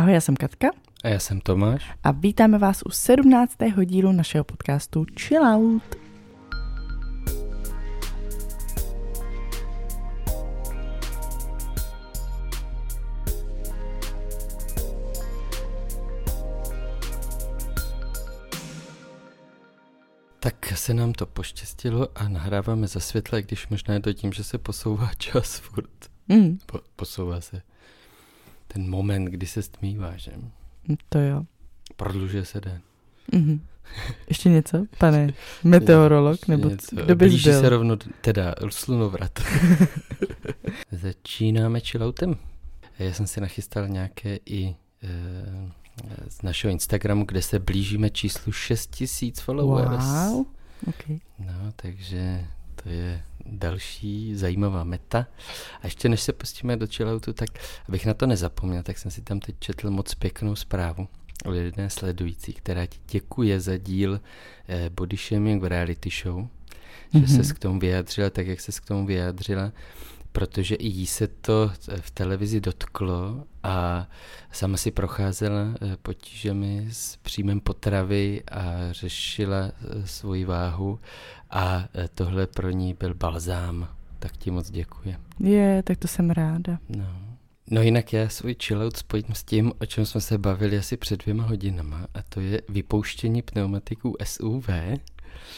Ahoj, já jsem Katka. A já jsem Tomáš. A vítáme vás u 17. dílu našeho podcastu Chill Out. Tak se nám to poštěstilo a nahráváme za světle, když možná je to tím, že se posouvá čas furt. Mm. Po, posouvá se ten moment, kdy se stmívá, že? To jo. Prodlužuje se den. Mm-hmm. Ještě něco, pane meteorolog, nebo něco. kdo bys Blíží byl? se rovno, teda slunovrat. Začínáme chilloutem. Já jsem si nachystal nějaké i e, z našeho Instagramu, kde se blížíme číslu 6000 followers. Wow. Okay. No, takže to je další zajímavá meta. A ještě než se pustíme do chilloutu, tak abych na to nezapomněl, tak jsem si tam teď četl moc pěknou zprávu od jedné sledující, která ti děkuje za díl eh, Body Shaming v reality show, že Mhm. se k tomu vyjádřila tak, jak se k tomu vyjádřila, protože i jí se to v televizi dotklo a sama si procházela eh, potížemi s příjmem potravy a řešila eh, svoji váhu a eh, tohle pro ní byl balzám. Tak ti moc děkuji. Je, tak to jsem ráda. No. No jinak já svůj chillout spojím s tím, o čem jsme se bavili asi před dvěma hodinama a to je vypouštění pneumatiků SUV.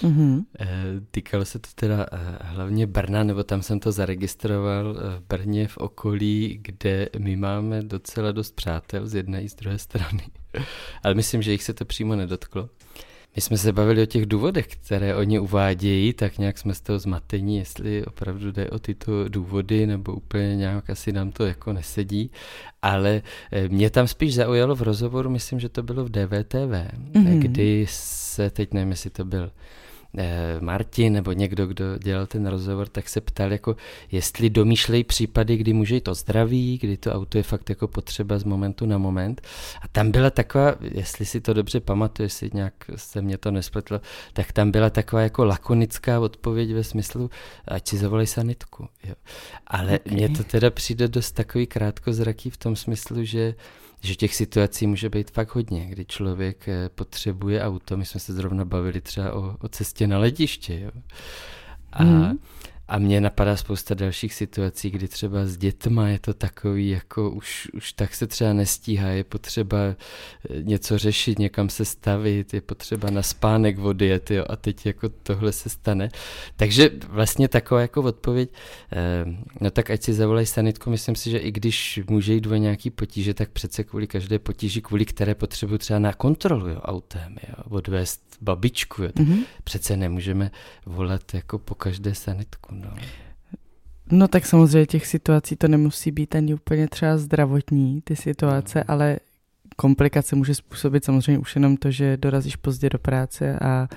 Mm-hmm. Eh, Týkalo se to teda eh, hlavně Brna, nebo tam jsem to zaregistroval eh, v Brně v okolí, kde my máme docela dost přátel z jedné i z druhé strany. Ale myslím, že jich se to přímo nedotklo. My jsme se bavili o těch důvodech, které oni uvádějí, tak nějak jsme z toho zmatení, jestli opravdu jde o tyto důvody, nebo úplně nějak asi nám to jako nesedí. Ale mě tam spíš zaujalo v rozhovoru, myslím, že to bylo v DVTV, Mhm. kdy se, teď nevím, jestli to byl eh, Martin nebo někdo, kdo dělal ten rozhovor, tak se ptal, jako jestli domýšlejí případy, kdy může jít o zdraví, kdy to auto je fakt jako potřeba z momentu na moment. A tam byla taková, jestli si to dobře pamatuju, jestli nějak se mě to nespletlo, tak tam byla taková jako lakonická odpověď ve smyslu, ať si zavolej sanitku. Jo. Ale Ok. mně to teda přijde dost takový krátkozraký v tom smyslu, že že těch situací může být fakt hodně, kdy člověk eh, potřebuje auto. My jsme se zrovna bavili třeba o, o cestě na letiště. Jo. A, Mhm. A mně napadá spousta dalších situací, kdy třeba s dětma je to takový, jako už, už tak se třeba nestíhá, je potřeba eh, něco řešit, někam se stavit, je potřeba na spánek odjet, jo, a teď jako tohle se stane. Takže vlastně taková jako odpověď, eh, no tak ať si zavolej sanitku, myslím si, že i když může jít o nějaký potíže, tak přece kvůli každé potíži, kvůli které potřebuji třeba na kontrolu jo, autem, jo, odvést babičku, jo, Mm-hmm. přece nemůžeme volat jako po každé sanitku, no. No tak samozřejmě těch situací to nemusí být ani úplně třeba zdravotní, ty situace, No. ale komplikace může způsobit samozřejmě už jenom to, že dorazíš pozdě do práce a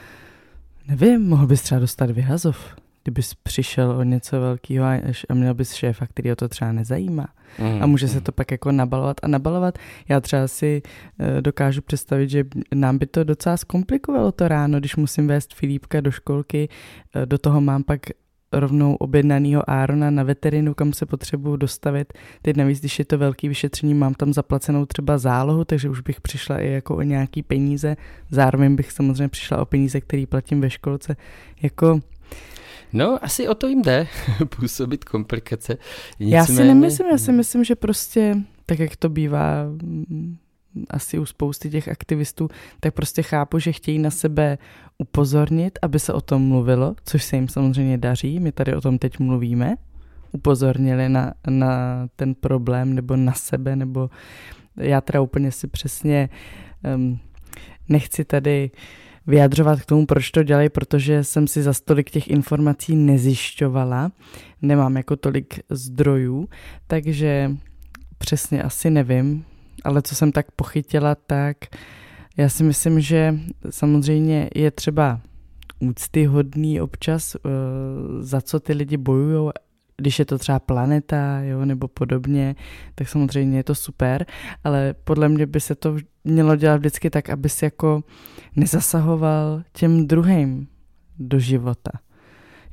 nevím, mohl bys třeba dostat vyhazov, kdybys přišel o něco velkého a, měl bys šéfa, který o to třeba nezajímá. Mm, A může se mm. to pak jako nabalovat a nabalovat. Já třeba si eh, dokážu představit, že nám by to docela zkomplikovalo to ráno, když musím vést Filipka do školky, eh, do toho mám pak rovnou objednanýho Árona na veterinu, kam se potřebuju dostavit. Teď navíc, když je to velký vyšetření, mám tam zaplacenou třeba zálohu, takže už bych přišla i jako o nějaký peníze. Zároveň bych samozřejmě přišla o peníze, který platím ve školce. Jako, No, asi o to jim jde, působit komplikace. Já si Nicméně- nemyslím, já si myslím, že prostě, tak jak to bývá mm, asi u spousty těch aktivistů, tak prostě chápu, že chtějí na sebe upozornit, aby se o tom mluvilo, což se jim samozřejmě daří, my tady o tom teď mluvíme, upozornili na, na ten problém nebo na sebe, nebo já teda úplně si přesně um, nechci tady vyjadřovat k tomu, proč to dělají, protože jsem si za stolik těch informací nezjišťovala, nemám jako tolik zdrojů, takže přesně asi nevím, ale co jsem tak pochytila, tak já si myslím, že samozřejmě je třeba úctyhodný občas, uh, za co ty lidi bojují, když je to třeba planeta, jo, nebo podobně, tak samozřejmě je to super, ale podle mě by se to mělo dělat vždycky tak, aby si jako nezasahoval těm druhým do života.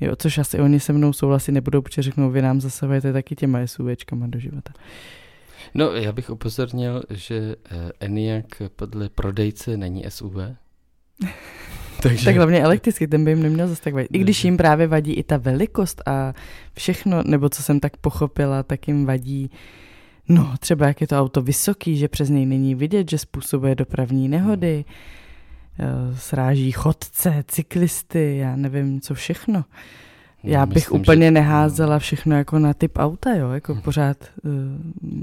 Jo, což asi oni se mnou souhlasit nebudou, protože řeknou, vy nám zasahujete taky těma SUVčkama do života. No, já bych upozornil, že eh, ENIAC podle prodejce není SUV. Takže... Tak hlavně elektricky, ten by jim neměl zase tak vadit. I když jim právě vadí i ta velikost a všechno, nebo co jsem tak pochopila, tak jim vadí No, třeba jak je to auto vysoký, že přes něj není vidět, že způsobuje dopravní nehody, eh, sráží chodce, cyklisty, já nevím, co všechno. Já bych Myslím, úplně že... neházela všechno jako na typ auta, jo, jako hm. pořád uh,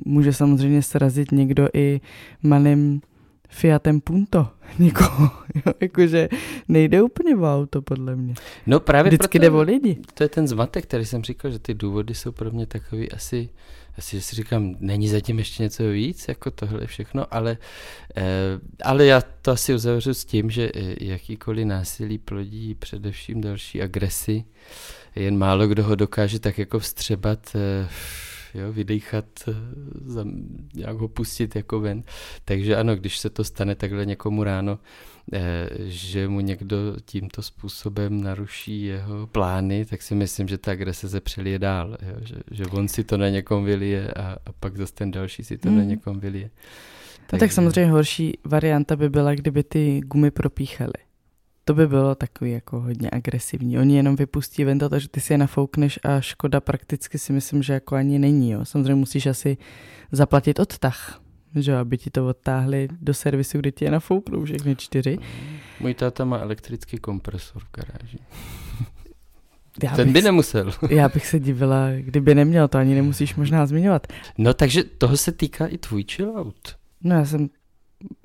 může samozřejmě srazit někdo i malým Fiatem Punto někoho, jo, jakože nejde úplně o auto, podle mě. No právě Vždycky proto, jde o lidi. To je ten zmatek, který jsem říkal, že ty důvody jsou pro mě takový asi, asi že si říkám, není zatím ještě něco víc, jako tohle všechno, ale, eh, ale já to asi uzavřu s tím, že eh, jakýkoliv násilí plodí především další agresi, jen málo kdo ho dokáže tak jako vstřebat eh, jo, vydýchat, eh, nějak ho pustit jako ven. Takže ano, když se to stane takhle někomu ráno, eh, že mu někdo tímto způsobem naruší jeho plány, tak si myslím, že ta agrese se přelije dál, jo? Že, že on si to na někom vylije a, a pak zase ten další si to hmm. na někom vylije. No tak samozřejmě horší varianta by byla, kdyby ty gumy propíchaly to by bylo takový jako hodně agresivní. Oni jenom vypustí ventilátor, že ty si je nafoukneš a škoda prakticky si myslím, že jako ani není. Jo. Samozřejmě musíš asi zaplatit odtah, že aby ti to odtáhli do servisu, kde ti je nafouknou všechny čtyři. Můj táta má elektrický kompresor v garáži. Já Ten by nemusel. já bych se divila, kdyby neměl, to ani nemusíš možná zmiňovat. No takže toho se týká i tvůj chillout. No já jsem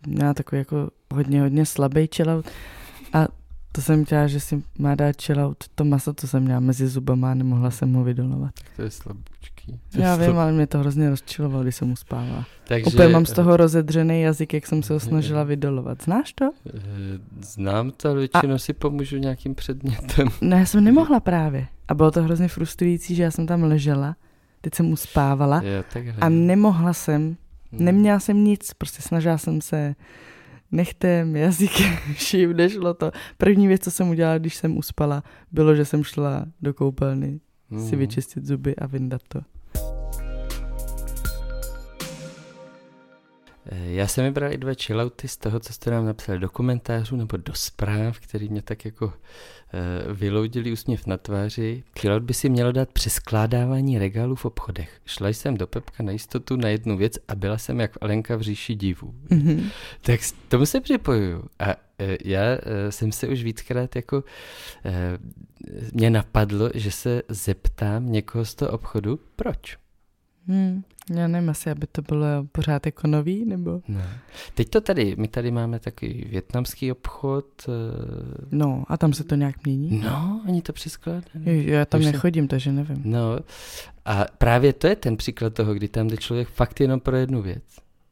měla takový jako hodně, hodně slabý chillout. A to jsem chtěla, že si má dát chillout to maso, co jsem měla mezi zubama a nemohla jsem ho vydolovat. To je slaboučký. Já vím, ale mě to hrozně rozčilovalo, když jsem uspávala. Takže... Úplně mám z toho rozedřený jazyk, jak jsem se ho snažila vydolovat. Znáš to? Eh, znám to, většinou a... si pomůžu nějakým předmětem. No já jsem nemohla právě. A bylo to hrozně frustrující, že já jsem tam ležela, teď jsem uspávala a nemohla jsem, hmm. neměla jsem nic, prostě snažila jsem se nechtem, jazykem, vším, nešlo to. První věc, co jsem udělala, když jsem uspala, bylo, že jsem šla do koupelny mm. si vyčistit zuby a vyndat to. Já jsem vybral i dva chillouty z toho, co jste nám napsali do komentářů nebo do zpráv, který mě tak jako uh, vyloudili úsměv na tváři. Chillout by si mělo dát přeskládávání regálů v obchodech. Šla jsem do Pepka na jistotu na jednu věc a byla jsem jak Alenka v říši divů. Mm-hmm. Tak tomu se připojuju. A uh, já uh, jsem se už víckrát jako uh, mě napadlo, že se zeptám někoho z toho obchodu, proč? Hmm. Já nevím, asi, aby to bylo pořád jako nový, nebo? Ne. Teď to tady, my tady máme takový větnamský obchod. Uh... No, a tam se to nějak mění? No, oni to přeskládají. Já tam Už nechodím, se... takže nevím. No, a právě to je ten příklad toho, kdy tam jde člověk fakt jenom pro jednu věc.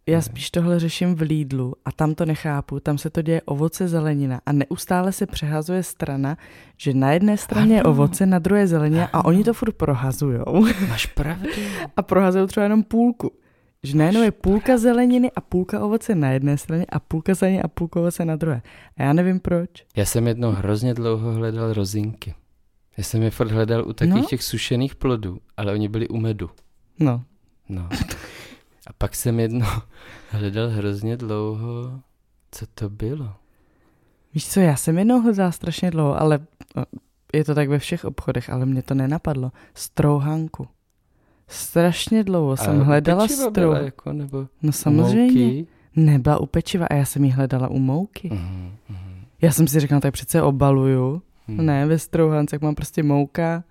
Já spíš tohle řeším v Lidlu a tam to nechápu. Tam se to děje ovoce, zelenina a neustále se přehazuje strana, že na jedné straně je ovoce, na druhé zelenina a oni to furt prohazujou. Máš pravdu. a prohazují třeba jenom půlku. Že najednou je půlka zeleniny a půlka ovoce na jedné straně a půlka zeleniny a půlka ovoce na druhé. A já nevím proč. Já jsem jednou hrozně dlouho hledal rozinky. Já jsem je furt hledal u takových no? těch sušených plodů, ale oni byli u medu. No. No. A pak jsem jedno hledal hrozně dlouho, co to bylo. Víš co, já jsem jednou hledal strašně dlouho, ale no, je to tak ve všech obchodech, ale mě to nenapadlo. Strouhanku. Strašně dlouho jsem hledala strouhanku. Jako, nebo no samozřejmě. Mouky? Nebyla u pečiva a já jsem ji hledala u mouky. Uh-huh. Já jsem si řekla, no, tak přece obaluju. Uh-huh. Ne, ve strouhance, jak mám prostě mouka,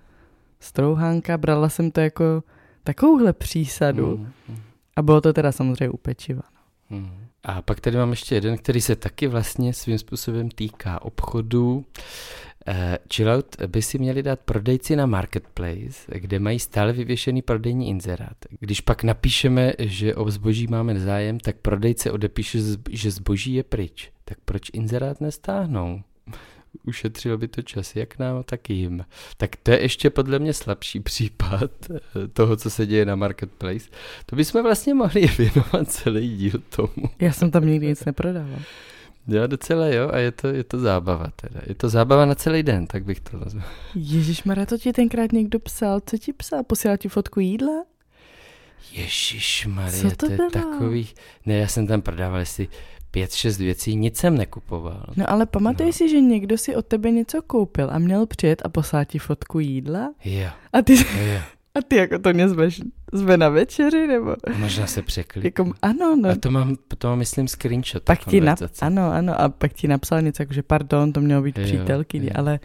strouhanka, brala jsem to jako takovouhle přísadu. Uh-huh. A bylo to teda samozřejmě u pečiva. No. Hmm. A pak tady mám ještě jeden, který se taky vlastně svým způsobem týká obchodu. Uh, chillout by si měli dát prodejci na marketplace, kde mají stále vyvěšený prodejní inzerát. Když pak napíšeme, že o zboží máme zájem, tak prodejce odepíše, že zboží je pryč. Tak proč inzerát nestáhnou? Ušetřil by to čas jak nám, tak jim. Tak to je ještě podle mě slabší případ eh, toho, co se děje na Marketplace. To bychom vlastně mohli věnovat celý díl tomu. Já jsem tam nikdy nic neprodával. Já docela jo a je to, je to zábava teda. Je to zábava na celý den, tak bych to nazval. Ježíš to ti tenkrát někdo psal. Co ti psal? Posílal ti fotku jídla? Ježíš Marie, to, to je takový... Ne, já jsem tam prodával asi pět, šest věcí, nic jsem nekupoval. No ale pamatuj no. si, že někdo si od tebe něco koupil a měl přijet a poslat ti fotku jídla? Jo. A ty, jo. A ty jako to nezveš, zve na večeři, nebo? Možná se překlik. Jako, ano, no. A to mám, to mám myslím, screenshot. Pak ti nap, ano, ano, a pak ti napsal něco, jako, že pardon, to mělo být jo, přítelky, jo. ale,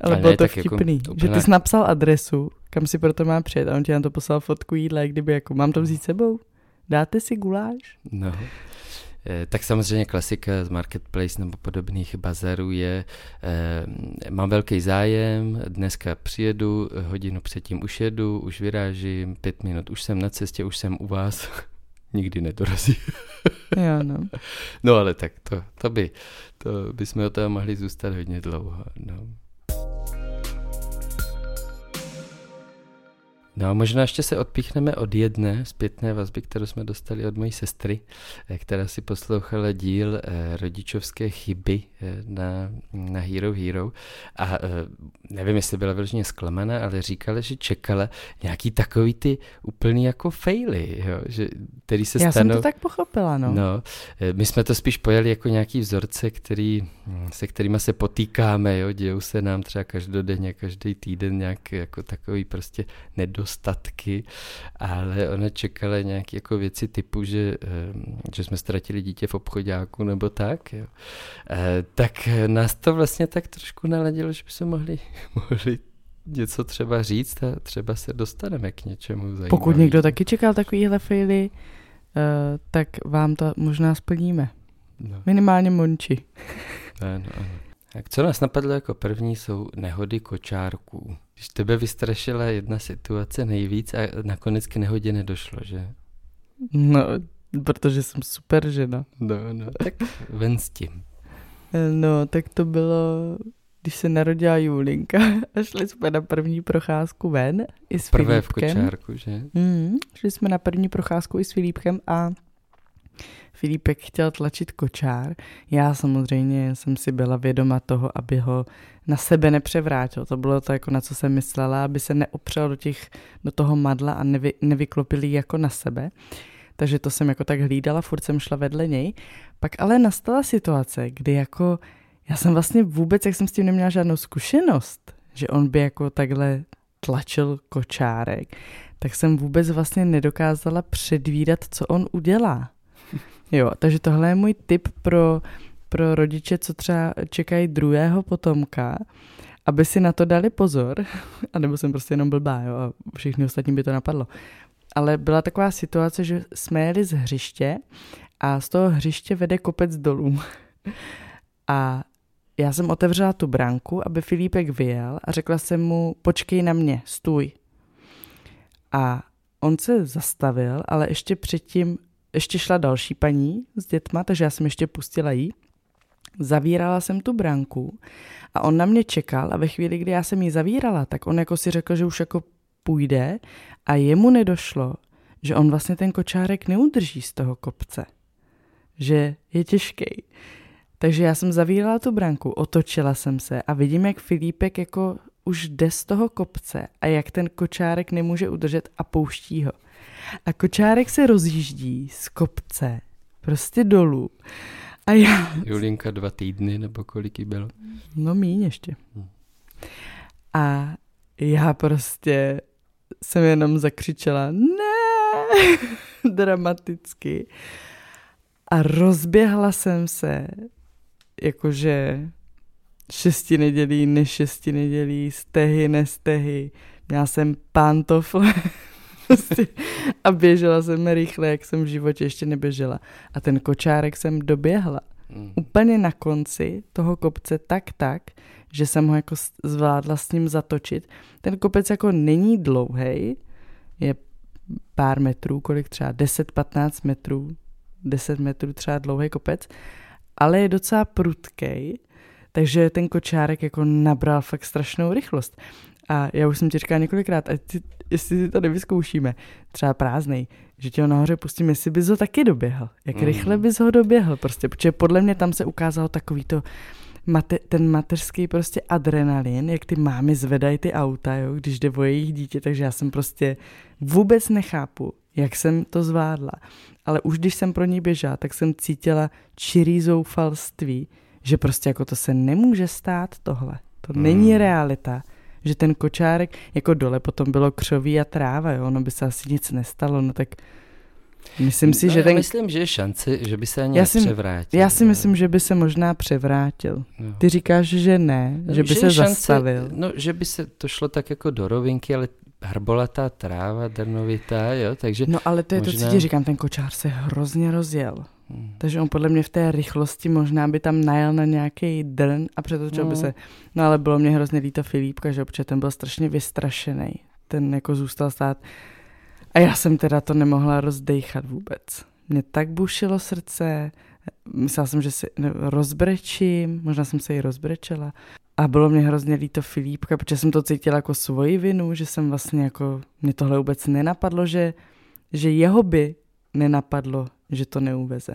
ale, ale bylo ne, to jako vtipný, jako, že ty jsi napsal adresu, kam si proto má přijet a on ti na to poslal fotku jídla, kdyby jako, mám to vzít sebou? Dáte si guláš? No. Eh, tak samozřejmě klasika z marketplace nebo podobných bazarů je, eh, mám velký zájem, dneska přijedu, hodinu předtím už jedu, už vyrážím, pět minut, už jsem na cestě, už jsem u vás, nikdy nedorazí. jo, no. No ale tak to, to by, to bychom o toho mohli zůstat hodně dlouho, no. No a možná ještě se odpíchneme od jedné zpětné vazby, kterou jsme dostali od mojí sestry, eh, která si poslouchala díl eh, rodičovské chyby eh, na, na Hero Hero a nevím, jestli byla vyloženě zklamaná, ale říkala, že čekala nějaký takový ty úplný jako faily, jo, že, který se Já stanou... jsem to tak pochopila, no. no. My jsme to spíš pojali jako nějaký vzorce, který, hm, se kterými se potýkáme, jo, dějou se nám třeba každodenně, každý týden nějak jako takový prostě nedost nedostatky, ale ona čekala nějaké jako věci typu, že, že jsme ztratili dítě v obchodáku nebo tak. Jo. Eh, tak nás to vlastně tak trošku naladilo, že by se mohli, mohli něco třeba říct a třeba se dostaneme k něčemu zajímavému. Pokud někdo taky čekal takovýhle faily, uh, tak vám to možná splníme. No. Minimálně Monči. Ano, ano. Tak co nás napadlo jako první jsou nehody kočárků. Když tebe vystrašila jedna situace nejvíc a nakonec k nehodě nedošlo, že? No, protože jsem super žena. No, no, tak ven s tím. No, tak to bylo, když se narodila Julinka a šli jsme na první procházku ven i s Prvé Filipkem. v kočárku, že? Mm, šli jsme na první procházku i s Filipkem a Filipek chtěl tlačit kočár. Já samozřejmě jsem si byla vědoma toho, aby ho na sebe nepřevrátil. To bylo to, jako na co jsem myslela, aby se neopřel do, těch, do toho madla a nevy, nevyklopil jako na sebe. Takže to jsem jako tak hlídala, furt jsem šla vedle něj. Pak ale nastala situace, kdy jako já jsem vlastně vůbec, jak jsem s tím neměla žádnou zkušenost, že on by jako takhle tlačil kočárek, tak jsem vůbec vlastně nedokázala předvídat, co on udělá. Jo, takže tohle je můj tip pro, pro rodiče, co třeba čekají druhého potomka, aby si na to dali pozor, anebo jsem prostě jenom blbá, jo, a všichni ostatní by to napadlo. Ale byla taková situace, že jsme jeli z hřiště a z toho hřiště vede kopec dolů. A já jsem otevřela tu branku, aby Filipek vyjel a řekla jsem mu, počkej na mě, stůj. A on se zastavil, ale ještě předtím ještě šla další paní s dětma, takže já jsem ještě pustila jí. Zavírala jsem tu branku a on na mě čekal a ve chvíli, kdy já jsem ji zavírala, tak on jako si řekl, že už jako půjde a jemu nedošlo, že on vlastně ten kočárek neudrží z toho kopce. Že je těžký. Takže já jsem zavírala tu branku, otočila jsem se a vidím, jak Filipek jako už jde z toho kopce a jak ten kočárek nemůže udržet a pouští ho. A kočárek se rozjíždí z kopce, prostě dolů. A já... Julinka dva týdny, nebo kolik jí bylo? No míň ještě. Hm. A já prostě jsem jenom zakřičela ne, dramaticky. A rozběhla jsem se, jakože šesti nedělí, ne šesti nedělí, stehy, nestehy. Měla jsem pantofle prostě. A běžela jsem rychle, jak jsem v životě ještě neběžela. A ten kočárek jsem doběhla. Mm. Úplně na konci toho kopce tak tak, že jsem ho jako zvládla s ním zatočit. Ten kopec jako není dlouhý, je pár metrů, kolik třeba 10-15 metrů, 10 metrů třeba dlouhý kopec, ale je docela prudkej, takže ten kočárek jako nabral fakt strašnou rychlost. A já už jsem ti říkala několikrát, ať ty, jestli si to nevyzkoušíme, třeba prázdnej, že tě ho nahoře pustím, jestli bys ho taky doběhl. Jak mm. rychle bys ho doběhl prostě, protože podle mě tam se ukázalo takový to mate, ten mateřský prostě adrenalin, jak ty mámy zvedají ty auta, jo, když jde o jejich dítě, takže já jsem prostě vůbec nechápu, jak jsem to zvládla. Ale už když jsem pro ní běžela, tak jsem cítila čirý zoufalství, že prostě jako to se nemůže stát tohle. To hmm. není realita že ten kočárek, jako dole potom bylo křoví a tráva, jo, ono by se asi nic nestalo, no tak myslím si, no, že ten... myslím, že je šance, že by se ani já si, převrátil. Já si myslím, že by se možná převrátil. No. Ty říkáš, že ne, no, že by že se šance, zastavil. No, že by se to šlo tak jako do rovinky, ale hrbolatá tráva, drnovitá, jo, takže... No ale to je možná... to, co ti říkám, ten kočár se hrozně rozjel. Hmm. Takže on podle mě v té rychlosti možná by tam najel na nějaký drn a přetočil no. by se. No ale bylo mě hrozně líto Filipka, že protože ten byl strašně vystrašený. Ten jako zůstal stát. A já jsem teda to nemohla rozdejchat vůbec. Mě tak bušilo srdce, myslela jsem, že si rozbrečím, možná jsem se i rozbrečela. A bylo mě hrozně líto Filipka, protože jsem to cítila jako svoji vinu, že jsem vlastně jako, mě tohle vůbec nenapadlo, že, že jeho by nenapadlo, že to neuveze.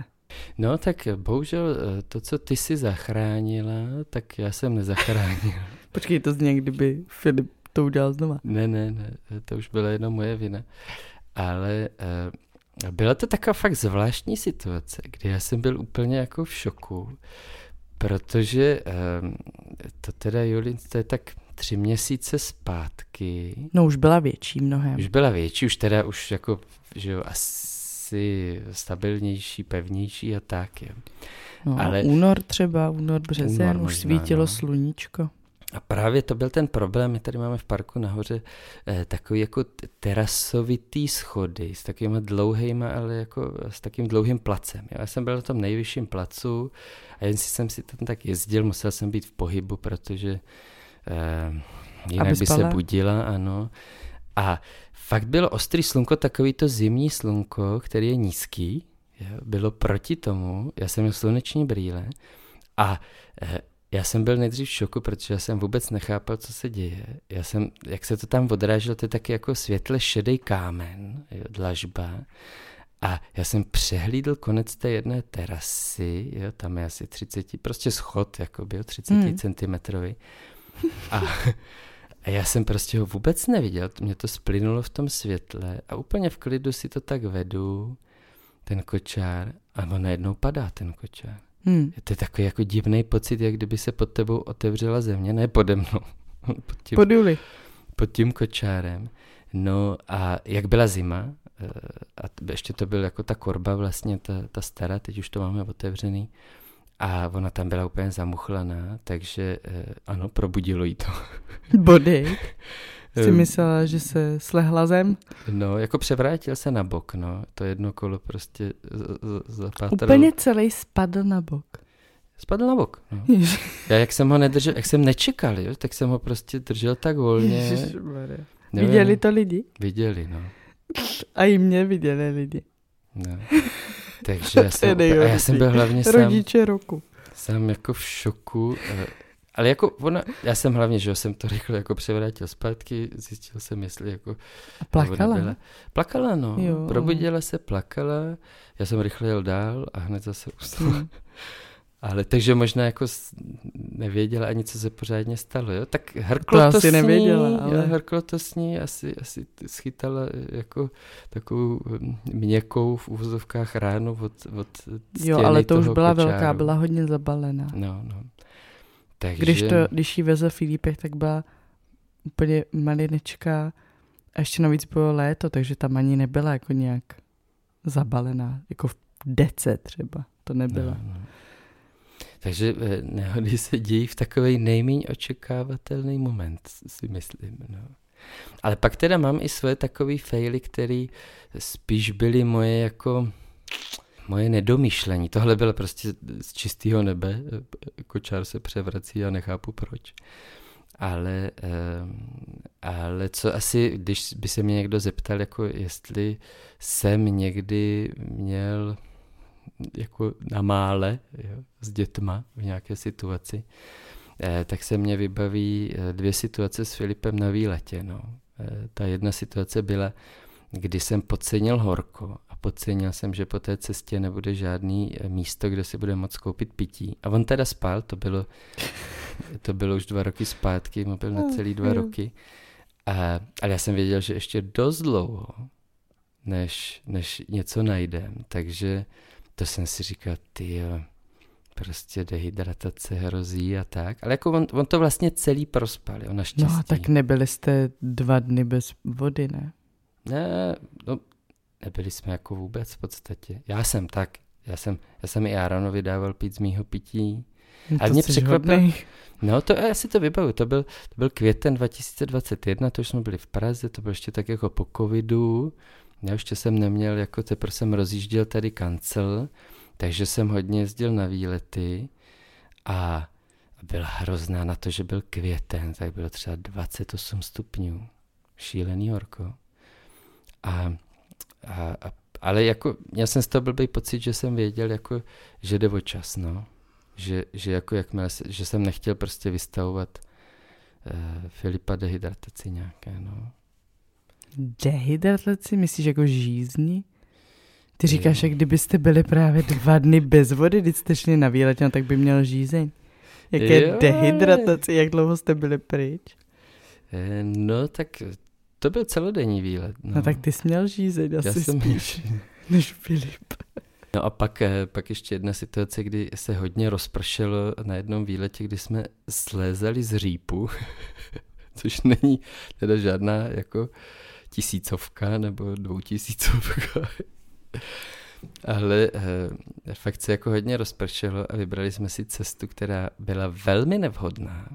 No tak bohužel eh, to, co ty si zachránila, tak já jsem nezachránil. Počkej, to zní, kdyby Filip to udělal znova. Ne, ne, ne, to už byla jenom moje vina. Ale uh, byla to taková fakt zvláštní situace, kdy já jsem byl úplně jako v šoku, protože uh, to teda, Julin, to je tak tři měsíce zpátky. No už byla větší mnohem. Už byla větší, už teda už jako, že jo, asi asi stabilnější, pevnější a tak. Je. No, Ale únor třeba, únor, březen, únor už možná, svítilo no. sluníčko. A právě to byl ten problém, my tady máme v parku nahoře eh, takový jako terasovitý schody s takovými dlouhýma, ale jako s takým dlouhým placem. Já jsem byl na tom nejvyšším placu a jen si jsem si tam tak jezdil, musel jsem být v pohybu, protože eh, jinak Aby by se budila, ano. A fakt bylo ostrý slunko, takový to zimní slunko, který je nízký, jo, bylo proti tomu, já jsem měl sluneční brýle a eh, já jsem byl nejdřív v šoku, protože já jsem vůbec nechápal, co se děje. Já jsem, jak se to tam odráželo, to je taky jako světle šedý kámen, jo, dlažba. A já jsem přehlídl konec té jedné terasy, jo, tam je asi 30, prostě schod, jako byl 30 hmm. centimetrový. A a já jsem prostě ho vůbec neviděl, mě to splynulo v tom světle a úplně v klidu si to tak vedu, ten kočár, a on najednou padá ten kočár. Hmm. To je takový jako divný pocit, jak kdyby se pod tebou otevřela země, ne pode mnou. pod, tím, pod Juli. Pod tím kočárem. No a jak byla zima, eh, a ještě to byl jako ta korba vlastně, ta, ta stará, teď už to máme otevřený, a ona tam byla úplně zamuchlaná, takže eh, ano, probudilo jí to. Body? Jsi myslela, že se slehla zem? No, jako převrátil se na bok, no. To jedno kolo prostě zapátralo. Úplně celý spadl na bok. Spadl na bok, no. Já jak jsem ho nedržel, jak jsem nečekal, jo, tak jsem ho prostě držel tak volně. Viděli to lidi? Viděli, no. A i mě viděli lidi. No. Takže já jsem, a já jsem byl hlavně sám, Rodiče roku. Sám jako v šoku. Eh, ale jako ona, já jsem hlavně, že jsem to rychle jako převrátil zpátky, zjistil jsem, jestli jako... A plakala? Byla. Plakala, no. Jo. Probudila se, plakala, já jsem rychle jel dál a hned zase usnul. Hmm. Ale takže možná jako nevěděla ani, co se pořádně stalo, jo? Tak hrklo to, to asi s ní, nevěděla, ale... hrklo to s ní, asi, asi schytala jako takovou hm, měkkou v úvozovkách ránu od, od Jo, ale to už byla kočáru. velká, byla hodně zabalená. No, no. Takže... Když, to, když jí veze Filipek, tak byla úplně malinečka a ještě navíc bylo léto, takže tam ani nebyla jako nějak zabalená, jako v dece třeba, to nebyla. No, no. Takže eh, nehody se dějí v takový nejméně očekávatelný moment, si myslím. No. Ale pak teda mám i svoje takové faily, které spíš byly moje jako moje nedomyšlení. Tohle bylo prostě z čistého nebe. Kočár se převrací a nechápu proč. Ale, eh, ale co asi, když by se mě někdo zeptal, jako jestli jsem někdy měl jako na mále jo, s dětma v nějaké situaci, eh, tak se mě vybaví eh, dvě situace s Filipem na výletě. No. Eh, ta jedna situace byla, kdy jsem podcenil horko a podcenil jsem, že po té cestě nebude žádný místo, kde si bude moct koupit pití. A on teda spal, to bylo, to bylo už dva roky zpátky, byl na celý dva roky. A, ale já jsem věděl, že ještě dost dlouho, než, než něco najdem. Takže to jsem si říkal, ty prostě dehydratace hrozí a tak. Ale jako on, on to vlastně celý prospal, jo, naštěstí. No a tak nebyli jste dva dny bez vody, ne? Ne, no, nebyli jsme jako vůbec v podstatě. Já jsem tak, já jsem, já jsem i Aaronovi dával pít z mýho pití. No a mě překvapilo, No to já si to vybavu, to byl, to byl květen 2021, to už jsme byli v Praze, to bylo ještě tak jako po covidu. Já ještě jsem neměl, jako teprve jsem rozjížděl tady kancel, takže jsem hodně jezdil na výlety a byla hrozná na to, že byl květen, tak bylo třeba 28 stupňů. Šílený horko. A, a, a ale jako, měl jsem z toho blbý pocit, že jsem věděl, jako, že jde o čas, no. Že, že jako jakmile, že jsem nechtěl prostě vystavovat uh, Filipa dehydrataci nějaké, no. Dehydrataci? Myslíš jako žízni? Ty říkáš, že kdybyste byli právě dva dny bez vody, když jste šli na výlet, no, tak by měl žízeň. Jaké jo, dehydrataci, jak dlouho jste byli pryč? Eh, no, tak to byl celodenní výlet. No, no tak ty jsi měl žízeň asi Já jsem spíš než Filip. No a pak, eh, pak ještě jedna situace, kdy se hodně rozpršelo na jednom výletě, kdy jsme slézali z řípu, což není teda žádná jako tisícovka nebo dvoutisícovka. Ale eh, fakt se jako hodně rozpršelo a vybrali jsme si cestu, která byla velmi nevhodná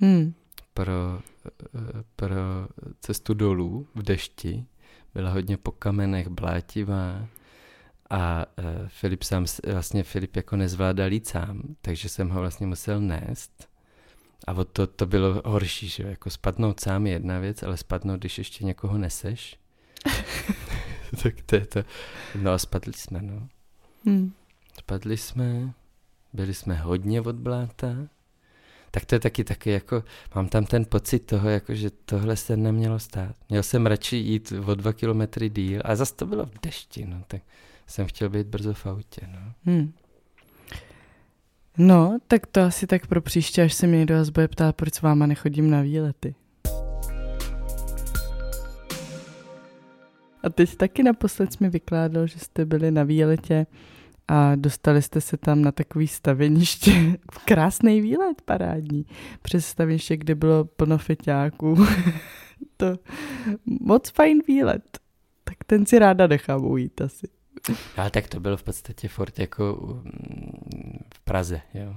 hmm. pro, eh, pro cestu dolů v dešti. Byla hodně po kamenech, blátivá a eh, Filip sám, vlastně Filip jako nezvládal jít sám, takže jsem ho vlastně musel nést. A to, to bylo horší, že jako spadnout sám je jedna věc, ale spadnout, když ještě někoho neseš, tak to je to. No a spadli jsme, no. Hmm. Spadli jsme, byli jsme hodně od bláta, tak to je taky taky jako, mám tam ten pocit toho, jako, že tohle se nemělo stát. Měl jsem radši jít o dva kilometry díl a zase to bylo v dešti, no, tak jsem chtěl být brzo v autě, no. Hmm. No, tak to asi tak pro příště, až se mě někdo vás bude ptát, proč s váma nechodím na výlety. A teď taky naposled mi vykládal, že jste byli na výletě a dostali jste se tam na takový staveniště. Krásný výlet, parádní. Přes staveniště, kde bylo plno feťáků. to moc fajn výlet. Tak ten si ráda nechám ujít asi. Ale tak to bylo v podstatě fort jako mm, v Praze, jo.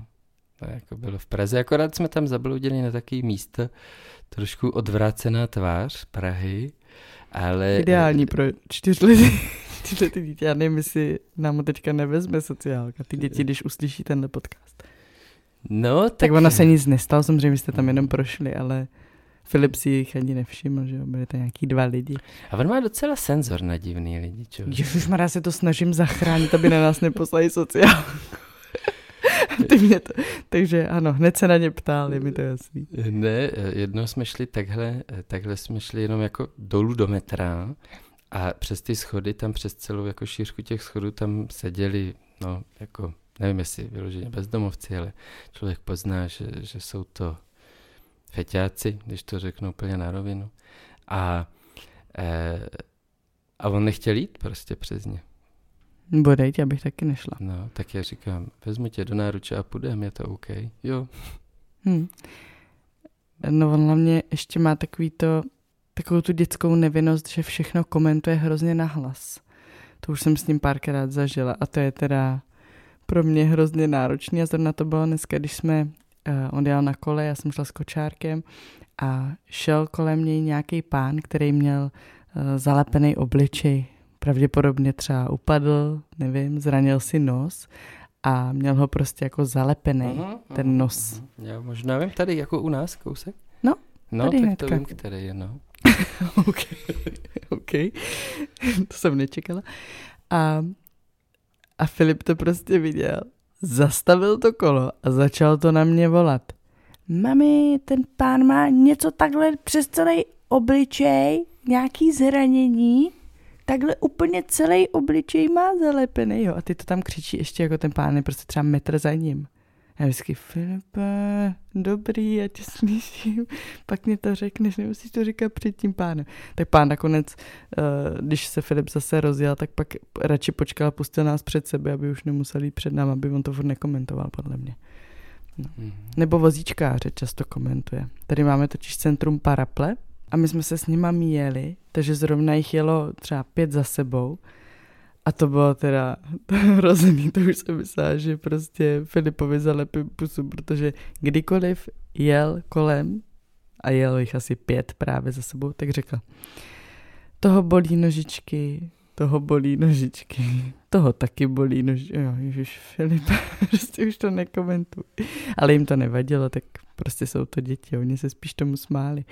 To jako bylo v Praze, akorát jsme tam zabloudili na takový místo, trošku odvrácená tvář Prahy, ale... Ideální pro čtyřletý, čtyřletý dítě. Já nevím, jestli nám teďka nevezme sociálka, ty děti, když uslyší tenhle podcast. No, tak... Tak ona se nic nestalo, samozřejmě jste tam jenom prošli, ale Filip si jich ani nevšiml, že jo, byli to nějaký dva lidi. A on má docela senzor na divný lidi, čo? já se to snažím zachránit, aby na nás neposlali sociálku. Ty mě to, takže ano, hned se na ně ptali, mi to jasný. Ne, jednou jsme šli takhle, takhle jsme šli jenom jako dolů do metra a přes ty schody, tam přes celou jako šířku těch schodů tam seděli, no jako, nevím jestli vyloženě bezdomovci, ale člověk pozná, že, že jsou to feťáci, když to řeknu úplně na rovinu. A, e, a on nechtěl jít prostě přes ně. Bodejť, abych taky nešla. No, tak já říkám, vezmu tě do náruče a půjdeme, je to OK. Jo. Hmm. No on mě ještě má takový to, takovou tu dětskou nevinnost, že všechno komentuje hrozně nahlas. To už jsem s ním párkrát zažila a to je teda pro mě hrozně náročný a zrovna to bylo dneska, když jsme, on jel na kole, já jsem šla s kočárkem a šel kolem něj nějaký pán, který měl uh, zalepený obličej pravděpodobně třeba upadl, nevím, zranil si nos a měl ho prostě jako zalepený, uh-huh, ten uh-huh, nos. Uh-huh. Já možná vím, tady jako u nás kousek. No, No, tady tak hnedka. to vím, který je, no. OK, OK, to jsem nečekala. A, a Filip to prostě viděl, zastavil to kolo a začal to na mě volat. Mami, ten pán má něco takhle přes celý obličej, nějaký zranění, takhle úplně celý obličej má zalepený, jo. A ty to tam křičí ještě jako ten pán je prostě třeba metr za ním. Já vždycky, Filipe, dobrý, já tě slyším, pak mě to řekneš, nemusíš to říkat před tím pánem. Tak pán nakonec, eh, když se Filip zase rozjel, tak pak radši počkal a pustil nás před sebe, aby už nemusel jít před námi, aby on to furt nekomentoval, podle mě. No. Mm. Nebo vozíčkáře často komentuje. Tady máme totiž centrum Paraple a my jsme se s nima míjeli, takže zrovna jich jelo třeba pět za sebou a to bylo teda hrozný, to už jsem myslela, že prostě Filipovi zalepím pusu, protože kdykoliv jel kolem a jelo jich asi pět právě za sebou, tak řekl, toho bolí nožičky, toho bolí nožičky, toho taky bolí nožičky. Jo, ježiš, Filip, prostě už to nekomentuj. Ale jim to nevadilo, tak prostě jsou to děti, oni se spíš tomu smáli.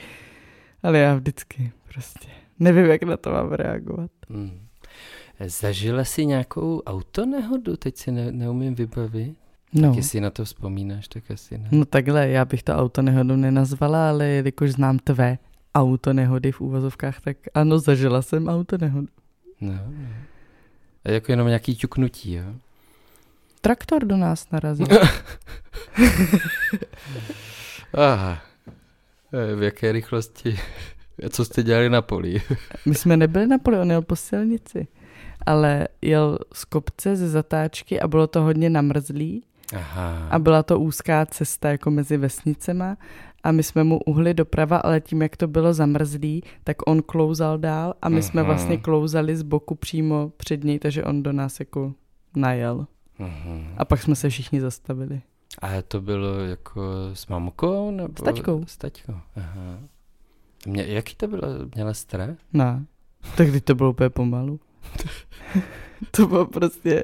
Ale já vždycky prostě nevím, jak na to mám reagovat. Hmm. Zažila jsi nějakou autonehodu? Teď si ne, neumím vybavit. No. Tak jestli na to vzpomínáš, tak asi ne. No takhle, já bych to autonehodu nenazvala, ale jelikož znám tvé autonehody v úvozovkách, tak ano, zažila jsem autonehodu. No, no. A jako jenom nějaký ťuknutí, jo? Traktor do nás narazil. Aha. E, v jaké rychlosti? Co jste dělali na poli? My jsme nebyli na poli, on jel po silnici ale jel z kopce ze zatáčky a bylo to hodně namrzlý. Aha. A byla to úzká cesta jako mezi vesnicema a my jsme mu uhli doprava, ale tím, jak to bylo zamrzlý, tak on klouzal dál a my Aha. jsme vlastně klouzali z boku přímo před něj, takže on do nás jako najel. Aha. A pak jsme se všichni zastavili. A to bylo jako s mamkou? Nebo... S taťkou. S taťkou, aha. Mě, jaký to bylo? Měla strach? Ne. Tak to bylo úplně pomalu. to bylo prostě,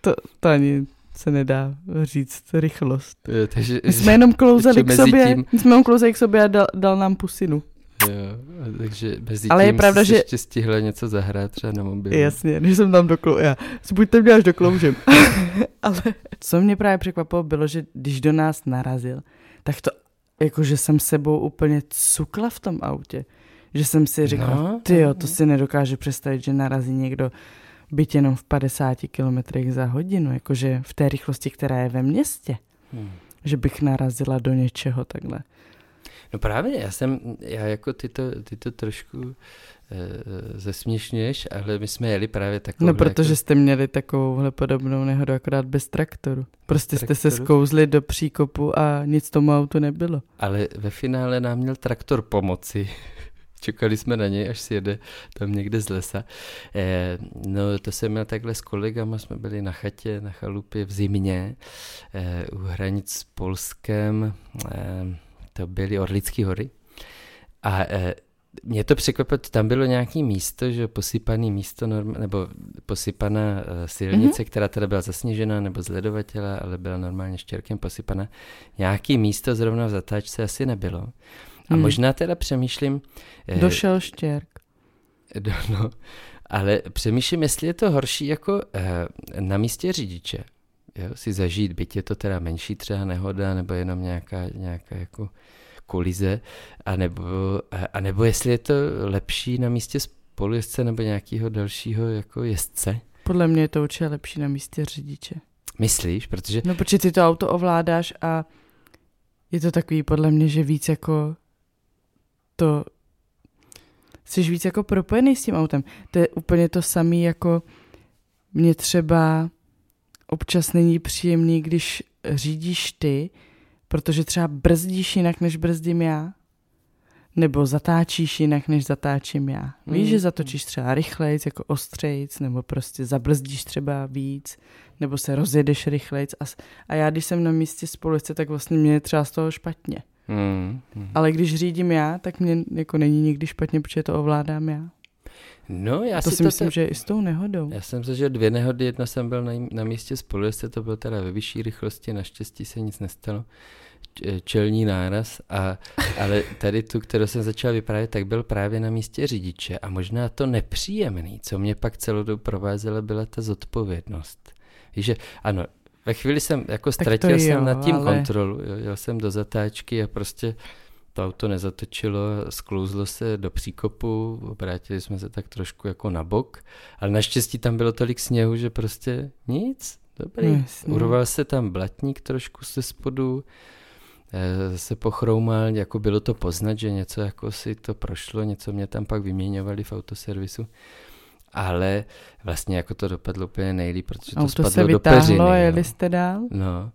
to, to ani se nedá říct rychlost. Je, takže, my jsme jenom klouzali k sobě, tím... my jsme jenom klouzali k sobě a dal, dal nám pusinu. Jo, takže mezi Ale tím je pravda, že ještě stihla něco zahrát třeba na mobilu. Jasně, když jsem tam doklou, já si buďte mě až dokloužím. Ale co mě právě překvapilo, bylo, že když do nás narazil, tak to jakože jsem sebou úplně cukla v tom autě že jsem si říkal, no, ty jo, to si nedokáže představit, že narazí někdo byť jenom v 50 km za hodinu, jakože v té rychlosti, která je ve městě. Hmm. Že bych narazila do něčeho takhle. No právě, já jsem, já jako ty to, ty to trošku e, zesměšňuješ, ale my jsme jeli právě takovou. No protože jako... jste měli takovouhle podobnou nehodu, akorát bez traktoru. Prostě bez jste traktoru. se zkouzli do příkopu a nic tomu autu nebylo. Ale ve finále nám měl traktor pomoci. Čekali jsme na něj, až si jede tam někde z lesa. Eh, no to jsem měl takhle s kolegama, jsme byli na chatě, na chalupě v zimě, eh, u hranic s Polskem, eh, to byly Orlické hory. A eh, mě to překvapilo, tam bylo nějaké místo, že posypané místo, nebo posypaná uh, silnice, mm-hmm. která teda byla zasněžená nebo zledovatela, ale byla normálně štěrkem posypaná. Nějaký místo zrovna v zatáčce asi nebylo. A hmm. možná teda přemýšlím... Eh, Došel štěrk. No, ale přemýšlím, jestli je to horší jako eh, na místě řidiče. Jo, si zažít, byť je to teda menší třeba nehoda, nebo jenom nějaká, nějaká jako kolize, anebo, a nebo jestli je to lepší na místě spolujezdce nebo nějakého dalšího jako jezdce. Podle mě je to určitě lepší na místě řidiče. Myslíš? Protože... No, protože ty to auto ovládáš a je to takový podle mě, že víc jako to jsi víc jako propojený s tím autem. To je úplně to samé jako mě třeba občas není příjemný, když řídíš ty, protože třeba brzdíš jinak, než brzdím já. Nebo zatáčíš jinak, než zatáčím já. Víš, mm. že zatočíš třeba rychlejc, jako ostřejc, nebo prostě zabrzdíš třeba víc, nebo se rozjedeš rychlejc. A, a já, když jsem na místě spolujezdce, tak vlastně mě je třeba z toho špatně. Hmm, hmm. Ale když řídím já, tak mě jako není nikdy špatně, protože to ovládám já. No, já to si, si to myslím, te... že i s tou nehodou. Já jsem se, že dvě nehody, jedna jsem byl na, na místě spolujezdce, to byl teda ve vyšší rychlosti, naštěstí se nic nestalo, e, čelní náraz, a, ale tady tu, kterou jsem začal vyprávět, tak byl právě na místě řidiče a možná to nepříjemný, co mě pak celou dobu provázelo, byla ta zodpovědnost. Víš, že ano, ve chvíli jsem, jako ztratil jsem nad tím ale... kontrolu, jo, jel jsem do zatáčky a prostě to auto nezatočilo, sklouzlo se do příkopu, obrátili jsme se tak trošku jako na bok, ale naštěstí tam bylo tolik sněhu, že prostě nic, dobrý. Jasně. Urval se tam blatník trošku ze spodu, eh, se pochroumal, jako bylo to poznat, že něco jako si to prošlo, něco mě tam pak vyměňovali v autoservisu. Ale vlastně jako to dopadlo úplně nejlíp, protože to Auto spadlo se vytáhlo, do peřiny. jeli jste dál? No,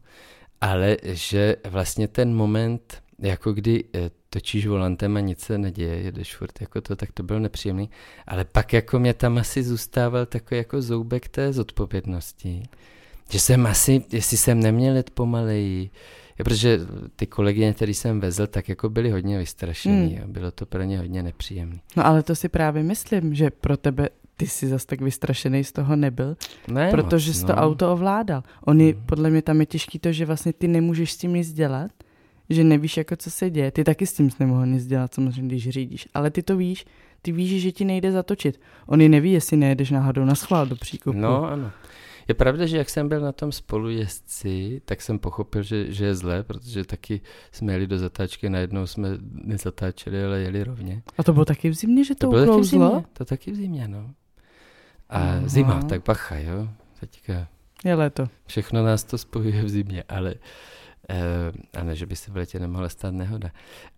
ale že vlastně ten moment, jako kdy eh, točíš volantem a nic se neděje, jedeš furt jako to, tak to bylo nepříjemný. Ale pak jako mě tam asi zůstával takový jako zoubek té zodpovědnosti. Že jsem asi, jestli jsem neměl jet pomaleji, protože ty kolegyně, který jsem vezl, tak jako byli hodně vystrašení hmm. a bylo to pro ně hodně nepříjemné. No ale to si právě myslím, že pro tebe ty jsi zas tak vystrašený z toho nebyl, ne protože moc, jsi no. to auto ovládal. Oni, hmm. podle mě tam je těžký to, že vlastně ty nemůžeš s tím nic dělat, že nevíš, jako co se děje. Ty taky s tím nemohl nic dělat, samozřejmě, když řídíš. Ale ty to víš, ty víš, že ti nejde zatočit. Oni neví, jestli nejedeš náhodou na schvál do příkopu. No, ano. Je pravda, že jak jsem byl na tom spolujezdci, tak jsem pochopil, že, že je zlé, protože taky jsme jeli do zatáčky, najednou jsme nezatáčeli, ale jeli rovně. A to bylo taky v zimě, že to, to bylo taky v zimě, to taky v zimě, no. A Aha. zima, tak bacha, jo. Teďka je léto. Všechno nás to spojuje v zimě, ale uh, a ne, že by se v létě nemohla stát nehoda.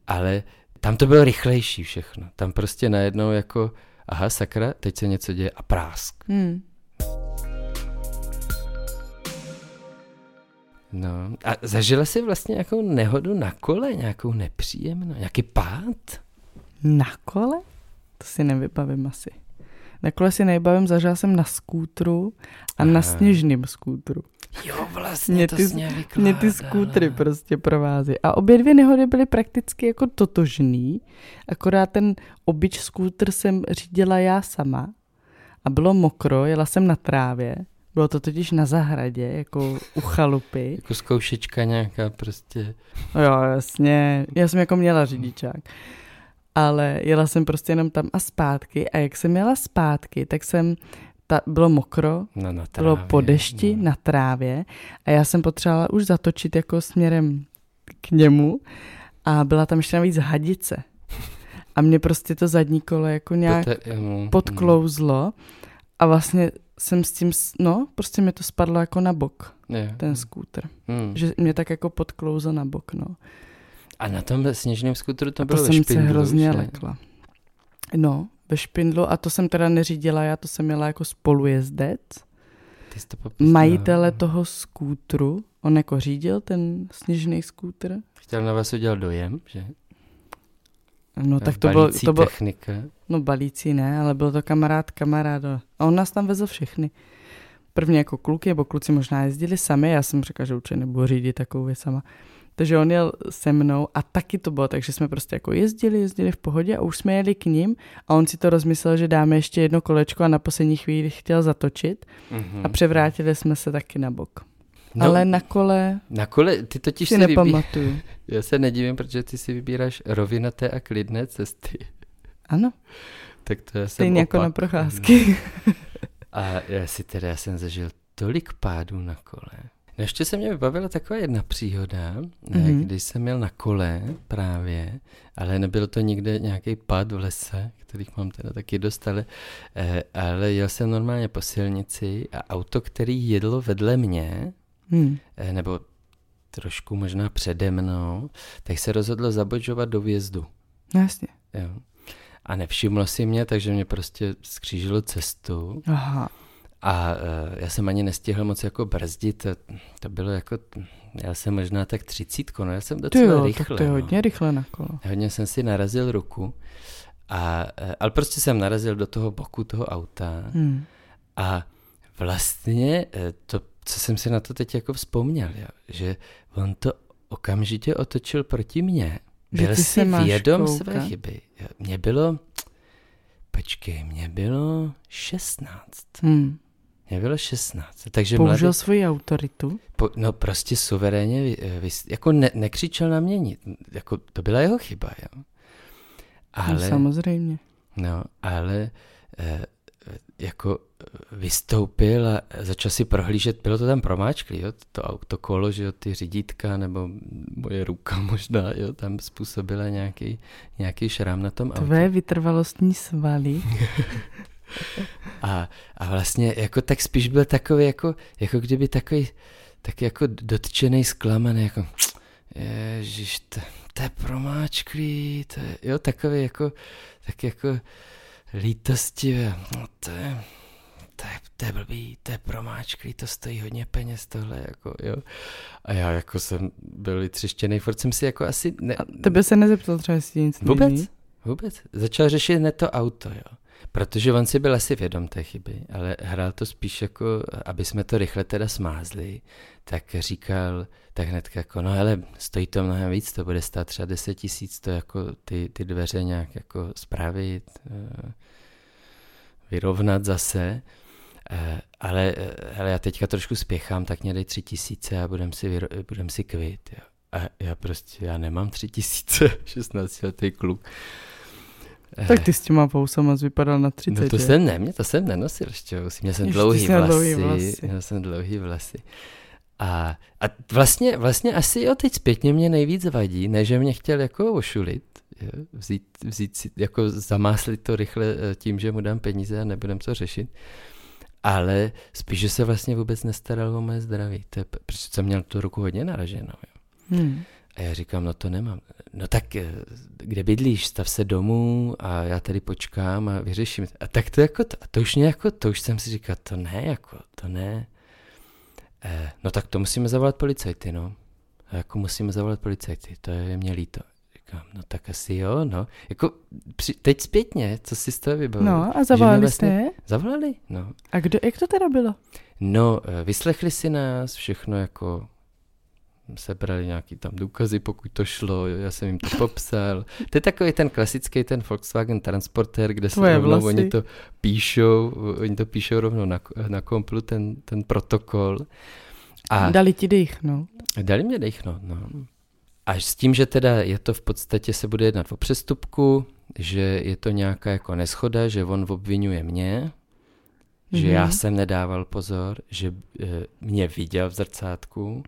Ale tam to bylo rychlejší všechno. Tam prostě najednou jako, aha, sakra, teď se něco děje a prásk. Hmm. No a zažila jsi vlastně nějakou nehodu na kole, nějakou nepříjemnou, nějaký pád? Na kole? To si nevybavím asi. Na kole si nejbavím, zažila jsem na skútru a Aha. na sněžným skútru. Jo, vlastně mě to ty, mě ty skútry prostě provází. A obě dvě nehody byly prakticky jako totožný, akorát ten obyč skútr jsem řídila já sama a bylo mokro, jela jsem na trávě, bylo to totiž na zahradě, jako u chalupy. jako zkoušečka nějaká prostě. No jo, jasně. Já jsem jako měla řidičák ale jela jsem prostě jenom tam a zpátky a jak jsem jela zpátky, tak jsem, ta, bylo mokro, no, na trávě, bylo po dešti no. na trávě a já jsem potřebovala už zatočit jako směrem k němu a byla tam ještě navíc hadice. A mě prostě to zadní kolo jako nějak Poté, um, podklouzlo a vlastně jsem s tím, no, prostě mi to spadlo jako na bok, je. ten skútr. Hmm. Že mě tak jako podklouzlo na bok, no. A na tom sněžném skutru to a bylo to ve jsem špindlu, se hrozně že? lekla. No, ve špindlu a to jsem teda neřídila, já to jsem měla jako spolujezdec. Ty jsi to Majitele toho skútru, on jako řídil ten sněžný skútr. Chtěl na vás udělat dojem, že? No tak to bylo, to bylo, technika. No balící ne, ale byl to kamarád kamaráda. A on nás tam vezl všechny. Prvně jako kluky, nebo kluci možná jezdili sami, já jsem řekla, že určitě nebudu řídit takovou věc sama. Takže on jel se mnou a taky to bylo, takže jsme prostě jako jezdili, jezdili v pohodě a už jsme jeli k ním a on si to rozmyslel, že dáme ještě jedno kolečko a na poslední chvíli chtěl zatočit mm-hmm. a převrátili jsme se taky na bok. No, Ale na kole... Na kole, ty totiž si, si nepamatuju. Vybí... Já se nedivím, protože ty si vybíráš rovinaté a klidné cesty. Ano. Tak to já Stejně jako na procházky. a já si teda, já jsem zažil tolik pádů na kole. No ještě se mě vybavila taková jedna příhoda, mm-hmm. když jsem měl na kole právě, ale nebyl to nikde nějaký pad v lese, kterých mám teda taky dost, ale, eh, ale jel jsem normálně po silnici a auto, který jedlo vedle mě, mm. nebo trošku možná přede mnou, tak se rozhodlo zabočovat do vjezdu. No jasně. Jo. A nevšimlo si mě, takže mě prostě skřížilo cestu. Aha. A uh, já jsem ani nestihl moc jako brzdit, to, to bylo jako, já jsem možná tak třicítko, no já jsem docela jo, rychle. Tak to je hodně no. rychle na kolo. Hodně jsem si narazil ruku, a, uh, ale prostě jsem narazil do toho boku toho auta hmm. a vlastně to, co jsem si na to teď jako vzpomněl, jo, že on to okamžitě otočil proti mně. Byl si vědom koukat? své chyby. Mně bylo, počkej, mně bylo 16. Hmm. Mě bylo 16. Takže Použil mladý, svoji autoritu? Po, no prostě suverénně, jako ne, nekřičel na mě, jako to byla jeho chyba, jo. No, ale, no samozřejmě. No, ale e, jako vystoupil a začal si prohlížet, bylo to tam promáčklý, jo, to autokolo, že jo, ty řídítka, nebo moje ruka možná, jo, tam způsobila nějaký, nějaký šrám na tom autě. Tvé vytrvalostní svaly. a, a vlastně jako tak spíš byl takový, jako, jako kdyby takový, tak jako dotčený, zklamaný, jako ježiš, to, to je promáčklý, to je, jo, takový jako, tak jako lítostivé, no to je, to je, to je blbý, to je promáčklý, to stojí hodně peněz tohle, jako, jo. A já jako jsem byl vytřištěný, furt jsem si jako asi... Ne... A tebe se nezeptal třeba, jestli nic Vůbec, neví? vůbec. Začal řešit ne to auto, jo. Protože on si byl asi vědom té chyby, ale hrál to spíš jako, aby jsme to rychle teda smázli, tak říkal, tak hned jako, no hele, stojí to mnohem víc, to bude stát třeba 10 tisíc, to jako ty, ty dveře nějak jako spravit, eh, vyrovnat zase. Eh, ale, eh, ale já teďka trošku spěchám, tak mě dej tři tisíce a budem si, budem si kvit. Jo. A já prostě, já nemám tři tisíce, 16 letý kluk. Tak ty s těma fousama vypadal na 30. No to jsem ne, mě to jsem nenosil ještě, měl jsem dlouhý vlasy, dlouhý vlasy, měl jsem dlouhý vlasy. A, a vlastně, vlastně asi jo, teď zpětně mě nejvíc vadí, ne, že mě chtěl jako ošulit, jo, vzít, vzít si, jako zamáslit to rychle eh, tím, že mu dám peníze a nebudem to řešit, ale spíš, že se vlastně vůbec nestaral o moje zdraví, to je, protože jsem měl tu ruku hodně naraženou, jo. Hmm. A já říkám, no to nemám. No tak eh, kde bydlíš, stav se domů a já tady počkám a vyřeším. A tak to jako, to, to už mě jako, to už jsem si říkal, to ne, jako, to ne. Eh, no tak to musíme zavolat policajty, no. A jako musíme zavolat policajty, to je mě líto. Říkám, no tak asi jo, no. Jako při, teď zpětně, co si z toho vybavil? No a zavolali vlastně, jste? Zavolali, no. A kdo, jak to teda bylo? No, eh, vyslechli si nás, všechno jako sebrali nějaký tam důkazy, pokud to šlo, já jsem jim to popsal. To je takový ten klasický ten Volkswagen Transporter, kde se rovnou oni to píšou, oni to píšou rovnou na, na komplu, ten, ten protokol. A dali ti dechnout. Dali mě dechnout, no. Až s tím, že teda je to v podstatě se bude jednat o přestupku, že je to nějaká jako neschoda, že on obvinuje mě, mm-hmm. že já mhm. jsem nedával pozor, že e, mě viděl v zrcátku,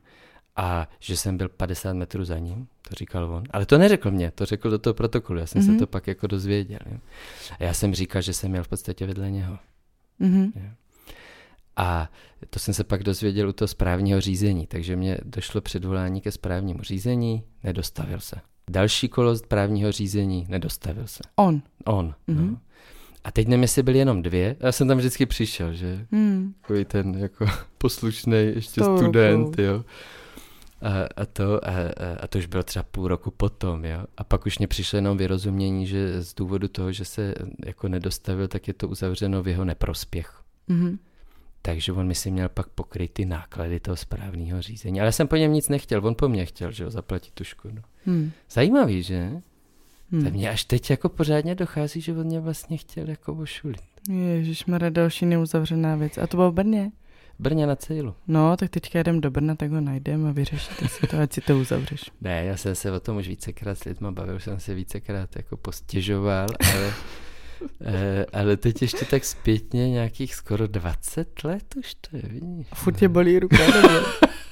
a že jsem byl 50 metrů za ním, to říkal on. Ale to neřekl mě, to řekl do toho protokolu, já jsem mm-hmm. se mhm. to pak jako dozvěděl. Jo. A já jsem říkal, že jsem měl v podstatě vedle něho. Mm-hmm. A to jsem se pak dozvěděl u toho správního řízení, takže mě došlo předvolání ke správnímu řízení, nedostavil se. Další kolo správního řízení, nedostavil se. On? On, mm-hmm. no. A teď nevím, jestli byly jenom dvě. Já jsem tam vždycky přišel, že? Hmm. Takový ten jako poslušný ještě student, jo a, a, to, a, a to už bylo třeba půl roku potom, jo. A pak už mě přišlo jenom vyrozumění, že z důvodu toho, že se jako nedostavil, tak je to uzavřeno v jeho neprospěch. Mm-hmm. Takže on mi si měl pak pokryt ty náklady toho správného řízení. Ale já jsem po něm nic nechtěl, on po mně chtěl, že jo, zaplatit tu škodu. Hmm. Zajímavý, že? Hmm. Tak mě až teď jako pořádně dochází, že on mě vlastně chtěl jako ošulit. Ježíš, další neuzavřená věc. A to bylo v Brně? Brně na cílu. No, tak teďka jdem do Brna, tak ho najdeme a vyřešíte si to, ať si to uzavřeš. Ne, já jsem se o tom už vícekrát s lidma bavil, už jsem se vícekrát jako postěžoval, ale, e, ale teď ještě tak zpětně nějakých skoro 20 let už to je, vidíš. A furt tě bolí ruka,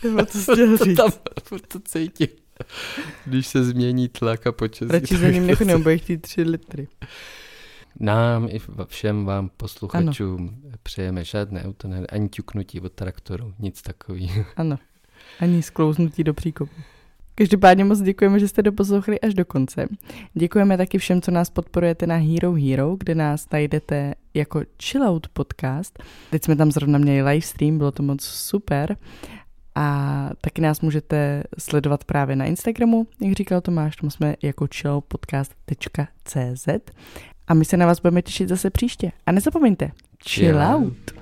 nebo to chtěl říct. Tam, furt to cítím. Když se změní tlak a počasí. Radši za ním nechodím, bude chtít 3 litry. Nám i všem vám posluchačům ano. přejeme žádné auto, ani ťuknutí od traktoru, nic takového. Ano, ani sklouznutí do příkopu. Každopádně moc děkujeme, že jste doposlouchali až do konce. Děkujeme taky všem, co nás podporujete na Hero Hero, kde nás najdete jako Chillout podcast. Teď jsme tam zrovna měli livestream, bylo to moc super. A taky nás můžete sledovat právě na Instagramu, jak říkal Tomáš, tam jsme jako chillpodcast.cz a my se na vás budeme těšit zase příště. A nezapomeňte, chill out.